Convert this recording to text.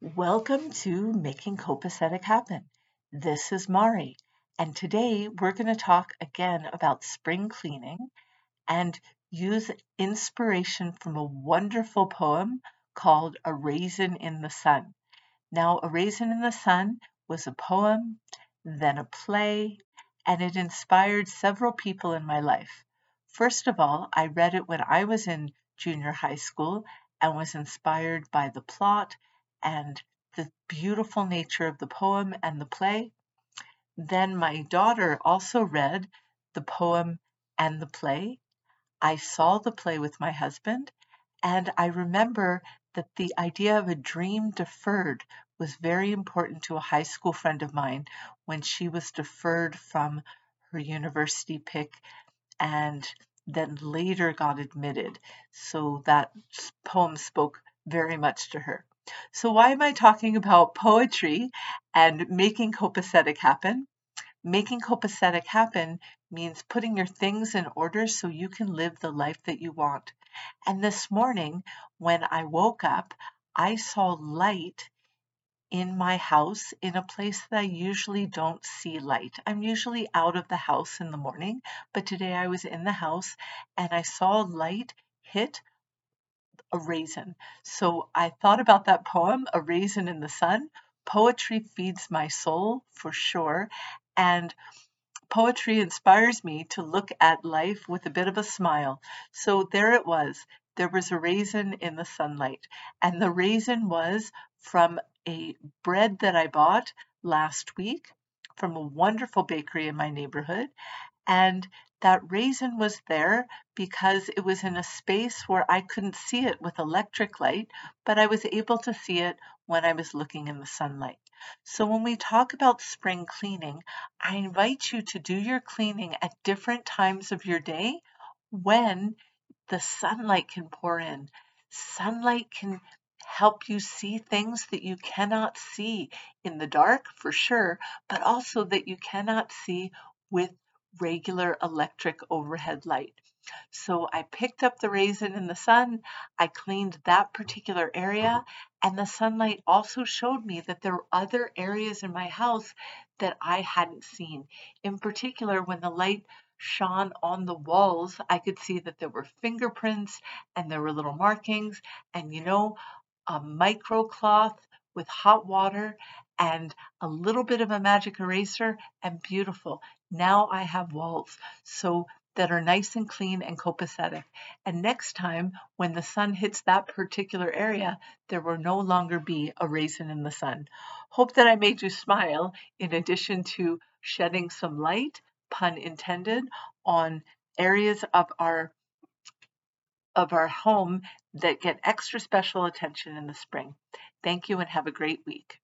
Welcome to Making Copacetic Happen. This is Mari, and today we're going to talk again about spring cleaning and use inspiration from a wonderful poem called A Raisin in the Sun. Now, A Raisin in the Sun was a poem, then a play, and it inspired several people in my life. First of all, I read it when I was in junior high school and was inspired by the plot and the beautiful nature of the poem and the play. Then my daughter also read the poem and the play. I saw the play with my husband, and I remember that the idea of a dream deferred was very important to a high school friend of mine when she was deferred from her university pick and then later got admitted. So that poem spoke very much to her. So why am I talking about poetry and making copacetic happen? Making copacetic happen means putting your things in order so you can live the life that you want. And this morning, when I woke up, I saw light in my house in a place that I usually don't see light. I'm usually out of the house in the morning, but today I was in the house and I saw light hit a raisin. So I thought about that poem, A Raisin in the Sun. Poetry feeds my soul for sure. And poetry inspires me to look at life with a bit of a smile. So there it was. There was a raisin in the sunlight. And the raisin was from a bread that I bought last week from a wonderful bakery in my neighborhood. And that raisin was there because it was in a space where I couldn't see it with electric light, but I was able to see it when I was looking in the sunlight. So when we talk about spring cleaning, I invite you to do your cleaning at different times of your day when the sunlight can pour in. Sunlight can help you see things that you cannot see in the dark for sure, but also that you cannot see with regular electric overhead light. So I picked up the raisin in the sun, I cleaned that particular area, and the sunlight also showed me that there were other areas in my house that I hadn't seen. In particular, when the light shone on the walls, I could see that there were fingerprints and there were little markings, and you know, a micro cloth with hot water and a little bit of a magic eraser and beautiful. Now I have walls so that are nice and clean and copacetic. And next time when the sun hits that particular area, there will no longer be a raisin in the sun. Hope that I made you smile in addition to shedding some light, pun intended, on areas of our of our home that get extra special attention in the spring. Thank you and have a great week.